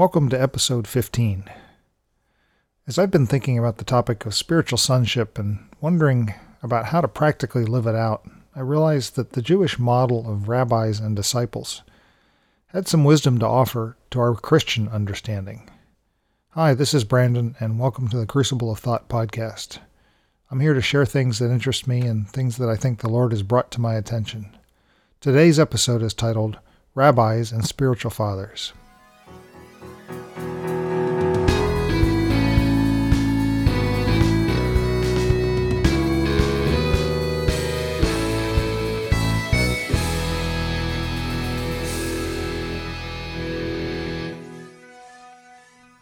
Welcome to episode 15. As I've been thinking about the topic of spiritual sonship and wondering about how to practically live it out, I realized that the Jewish model of rabbis and disciples had some wisdom to offer to our Christian understanding. Hi, this is Brandon, and welcome to the Crucible of Thought podcast. I'm here to share things that interest me and things that I think the Lord has brought to my attention. Today's episode is titled Rabbis and Spiritual Fathers.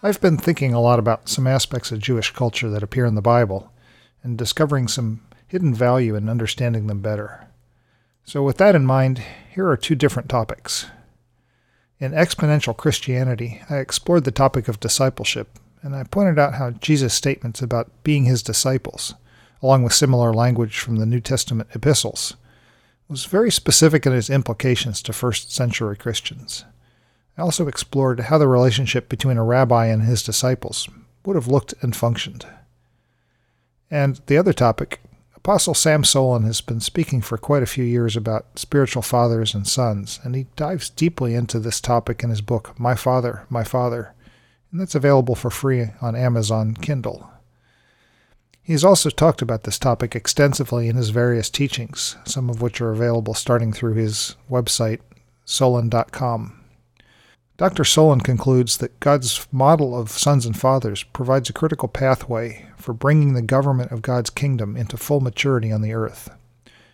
I've been thinking a lot about some aspects of Jewish culture that appear in the Bible and discovering some hidden value in understanding them better. So, with that in mind, here are two different topics. In Exponential Christianity, I explored the topic of discipleship, and I pointed out how Jesus' statements about being his disciples, along with similar language from the New Testament epistles, was very specific in its implications to first century Christians. I also explored how the relationship between a rabbi and his disciples would have looked and functioned. And the other topic, Apostle Sam Soleyn has been speaking for quite a few years about spiritual fathers and sons, and he dives deeply into this topic in his book, My Father, My Father, and that's available for free on Amazon Kindle. He has also talked about this topic extensively in his various teachings, some of which are available starting through his website, soleyn.com. Dr. Soleyn concludes that God's model of sons and fathers provides a critical pathway for bringing the government of God's kingdom into full maturity on the earth.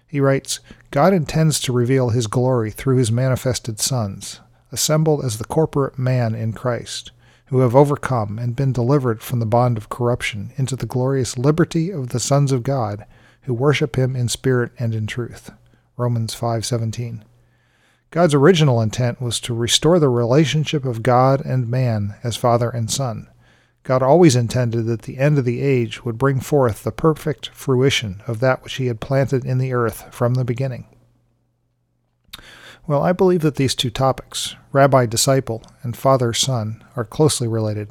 He writes God intends to reveal his glory through his manifested sons, assembled as the corporate man in Christ, who have overcome and been delivered from the bond of corruption into the glorious liberty of the sons of God who worship him in spirit and in truth. Romans 5:17. God's original intent was to restore the relationship of God and man as father and son. God always intended that the end of the age would bring forth the perfect fruition of that which he had planted in the earth from the beginning. Well, I believe that these two topics, rabbi disciple and father son, are closely related.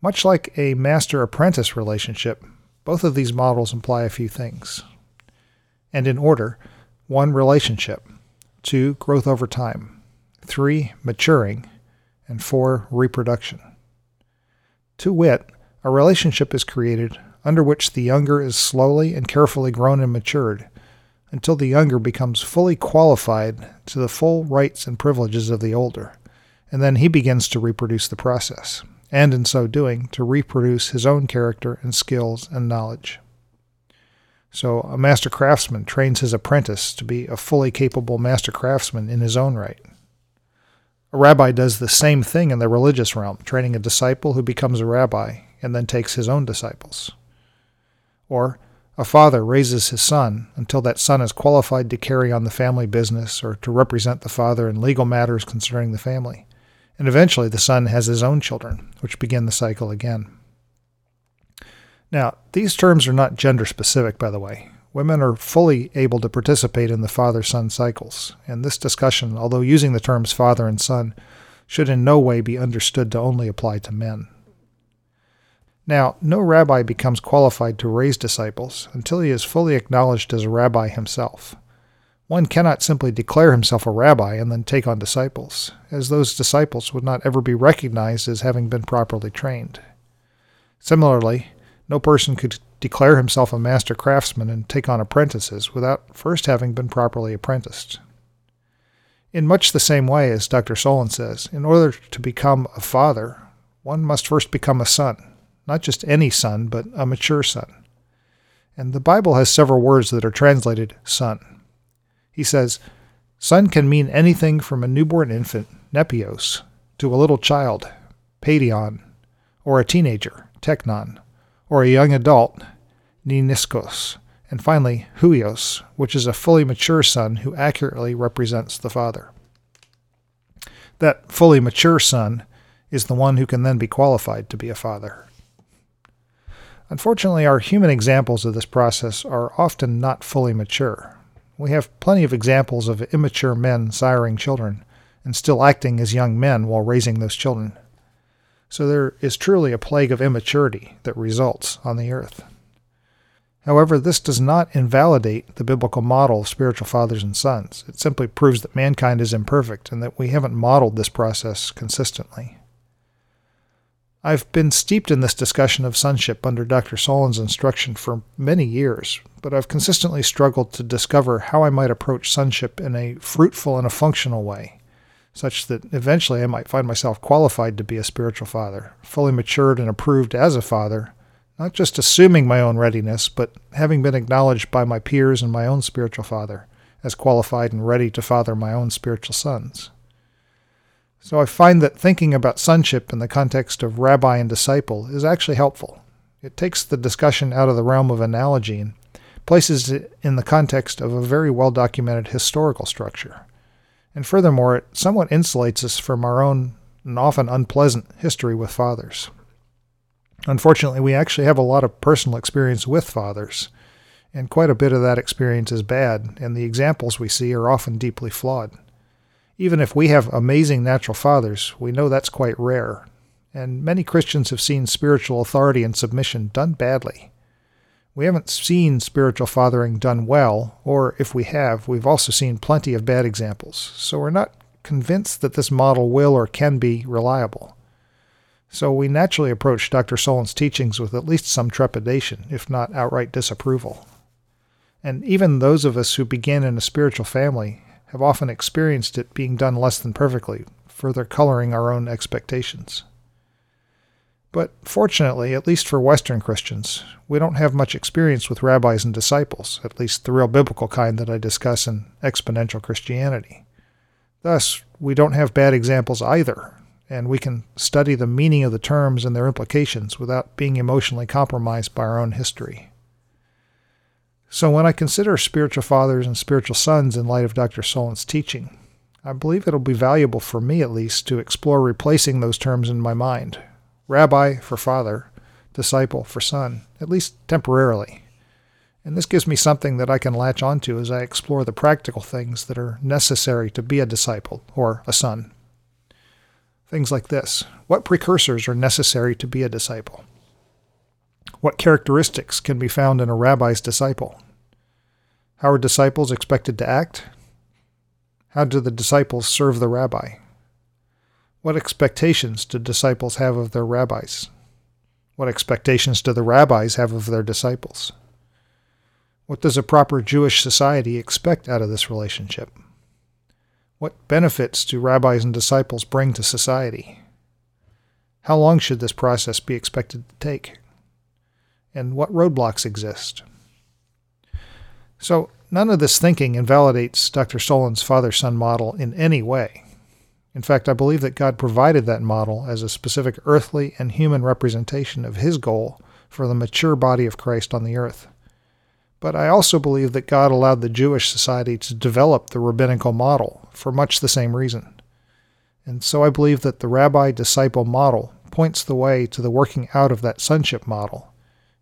Much like a master apprentice relationship, both of these models imply a few things. And in order, one relationship, two, growth over time, three, maturing, and four, reproduction. To wit, a relationship is created under which the younger is slowly and carefully grown and matured until the younger becomes fully qualified to the full rights and privileges of the older, and then he begins to reproduce the process, and in so doing, to reproduce his own character and skills and knowledge. So, a master craftsman trains his apprentice to be a fully capable master craftsman in his own right. A rabbi does the same thing in the religious realm, training a disciple who becomes a rabbi and then takes his own disciples. Or, a father raises his son until that son is qualified to carry on the family business or to represent the father in legal matters concerning the family. And eventually the son has his own children, which begin the cycle again. Now, these terms are not gender specific, by the way. Women are fully able to participate in the father son cycles, and this discussion, although using the terms father and son, should in no way be understood to only apply to men. Now, no rabbi becomes qualified to raise disciples until he is fully acknowledged as a rabbi himself. One cannot simply declare himself a rabbi and then take on disciples, as those disciples would not ever be recognized as having been properly trained. Similarly, no person could declare himself a master craftsman and take on apprentices without first having been properly apprenticed. In much the same way as Dr. Soleyn says, in order to become a father, one must first become a son, not just any son, but a mature son. And the Bible has several words that are translated son. He says, Son can mean anything from a newborn infant, nepios, to a little child, paidion, or a teenager, teknon, or a young adult, neaniskos, and finally huios, which is a fully mature son who accurately represents the father. That fully mature son is the one who can then be qualified to be a father. Unfortunately, our human examples of this process are often not fully mature. We have plenty of examples of immature men siring children, and still acting as young men while raising those children. So there is truly a plague of immaturity that results on the earth. However, this does not invalidate the biblical model of spiritual fathers and sons. It simply proves that mankind is imperfect and that we haven't modeled this process consistently. I've been steeped in this discussion of sonship under Dr. Soleyn's instruction for many years, but I've consistently struggled to discover how I might approach sonship in a fruitful and a functional way, such that eventually I might find myself qualified to be a spiritual father, fully matured and approved as a father, not just assuming my own readiness, but having been acknowledged by my peers and my own spiritual father as qualified and ready to father my own spiritual sons. So I find that thinking about sonship in the context of rabbi and disciple is actually helpful. It takes the discussion out of the realm of analogy and places it in the context of a very well documented historical structure. And furthermore, it somewhat insulates us from our own and often unpleasant history with fathers. Unfortunately, we actually have a lot of personal experience with fathers, and quite a bit of that experience is bad, and the examples we see are often deeply flawed. Even if we have amazing natural fathers, we know that's quite rare, and many Christians have seen spiritual authority and submission done badly. We haven't seen spiritual fathering done well, or if we have, we've also seen plenty of bad examples, so we're not convinced that this model will or can be reliable. So we naturally approach Dr. Soleyn's teachings with at least some trepidation, if not outright disapproval. And even those of us who begin in a spiritual family have often experienced it being done less than perfectly, further coloring our own expectations. But fortunately, at least for Western Christians, we don't have much experience with rabbis and disciples, at least the real biblical kind that I discuss in Exponential Christianity. Thus, we don't have bad examples either, and we can study the meaning of the terms and their implications without being emotionally compromised by our own history. So, when I consider spiritual fathers and spiritual sons in light of Dr. Soleyn's teaching, I believe it'll be valuable for me at least to explore replacing those terms in my mind rabbi for father, disciple for son, at least temporarily. And this gives me something that I can latch onto as I explore the practical things that are necessary to be a disciple or a son. Things like this What precursors are necessary to be a disciple? What characteristics can be found in a rabbi's disciple? How are disciples expected to act? How do the disciples serve the rabbi? What expectations do disciples have of their rabbis? What expectations do the rabbis have of their disciples? What does a proper Jewish society expect out of this relationship? What benefits do rabbis and disciples bring to society? How long should this process be expected to take? And what roadblocks exist? So, none of this thinking invalidates Dr. Soleyn's father son model in any way. In fact, I believe that God provided that model as a specific earthly and human representation of his goal for the mature body of Christ on the earth. But I also believe that God allowed the Jewish society to develop the rabbinical model for much the same reason. And so I believe that the rabbi disciple model points the way to the working out of that sonship model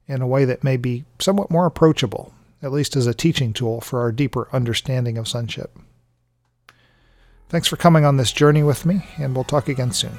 in a way that may be somewhat more approachable, at least as a teaching tool for our deeper understanding of sonship. Thanks for coming on this journey with me, and we'll talk again soon.